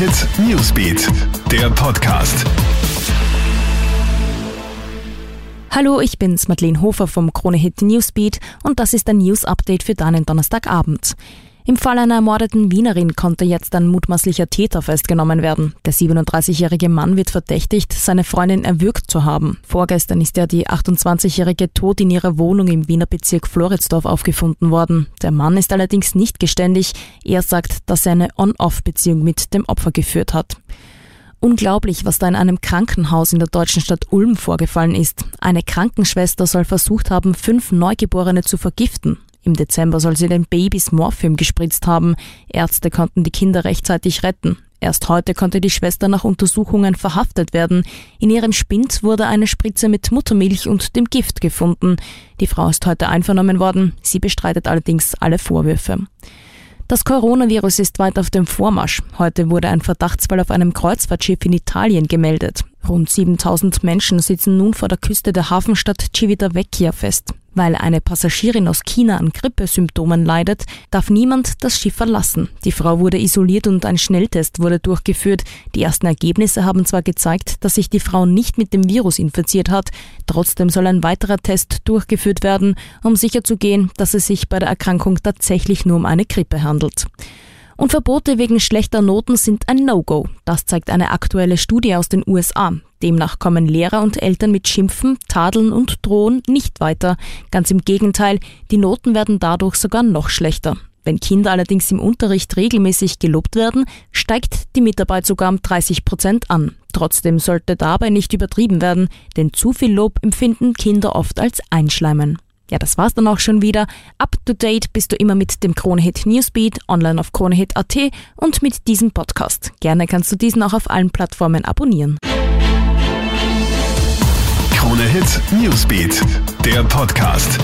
Hit Newsbeat, der Podcast. Hallo, ich bin's, Madeleine Hofer vom Krone Hit Newsbeat und das ist ein News Update für deinen Donnerstagabend. Im Fall einer ermordeten Wienerin konnte jetzt ein mutmaßlicher Täter festgenommen werden. Der 37-jährige Mann wird verdächtigt, seine Freundin erwürgt zu haben. Vorgestern ist ja die 28-jährige tot in ihrer Wohnung im Wiener Bezirk Floridsdorf aufgefunden worden. Der Mann ist allerdings nicht geständig. Er sagt, dass er eine On-Off-Beziehung mit dem Opfer geführt hat. Unglaublich, was da in einem Krankenhaus in der deutschen Stadt Ulm vorgefallen ist. Eine Krankenschwester soll versucht haben, fünf Neugeborene zu vergiften. Im Dezember soll sie den Babys Morphium gespritzt haben. Ärzte konnten die Kinder rechtzeitig retten. Erst heute konnte die Schwester nach Untersuchungen verhaftet werden. In ihrem Spind wurde eine Spritze mit Muttermilch und dem Gift gefunden. Die Frau ist heute einvernommen worden. Sie bestreitet allerdings alle Vorwürfe. Das Coronavirus ist weit auf dem Vormarsch. Heute wurde ein Verdachtsfall auf einem Kreuzfahrtschiff in Italien gemeldet. Rund 7000 Menschen sitzen nun vor der Küste der Hafenstadt Civitavecchia fest. Weil eine Passagierin aus China an Grippesymptomen leidet, darf niemand das Schiff verlassen. Die Frau wurde isoliert und ein Schnelltest wurde durchgeführt. Die ersten Ergebnisse haben zwar gezeigt, dass sich die Frau nicht mit dem Virus infiziert hat, trotzdem soll ein weiterer Test durchgeführt werden, um sicherzugehen, dass es sich bei der Erkrankung tatsächlich nur um eine Grippe handelt. Und Verbote wegen schlechter Noten sind ein No-Go. Das zeigt eine aktuelle Studie aus den USA. Demnach kommen Lehrer und Eltern mit Schimpfen, Tadeln und Drohen nicht weiter. Ganz im Gegenteil, die Noten werden dadurch sogar noch schlechter. Wenn Kinder allerdings im Unterricht regelmäßig gelobt werden, steigt die Mitarbeit sogar um 30 Prozent an. Trotzdem sollte dabei nicht übertrieben werden, denn zu viel Lob empfinden Kinder oft als Einschleimen. Ja, das war's dann auch schon wieder. Up to date bist du immer mit dem Kronehit Newsbeat online auf kronehit.at und mit diesem Podcast. Gerne kannst du diesen auch auf allen Plattformen abonnieren. Kronehit Newsbeat, der Podcast.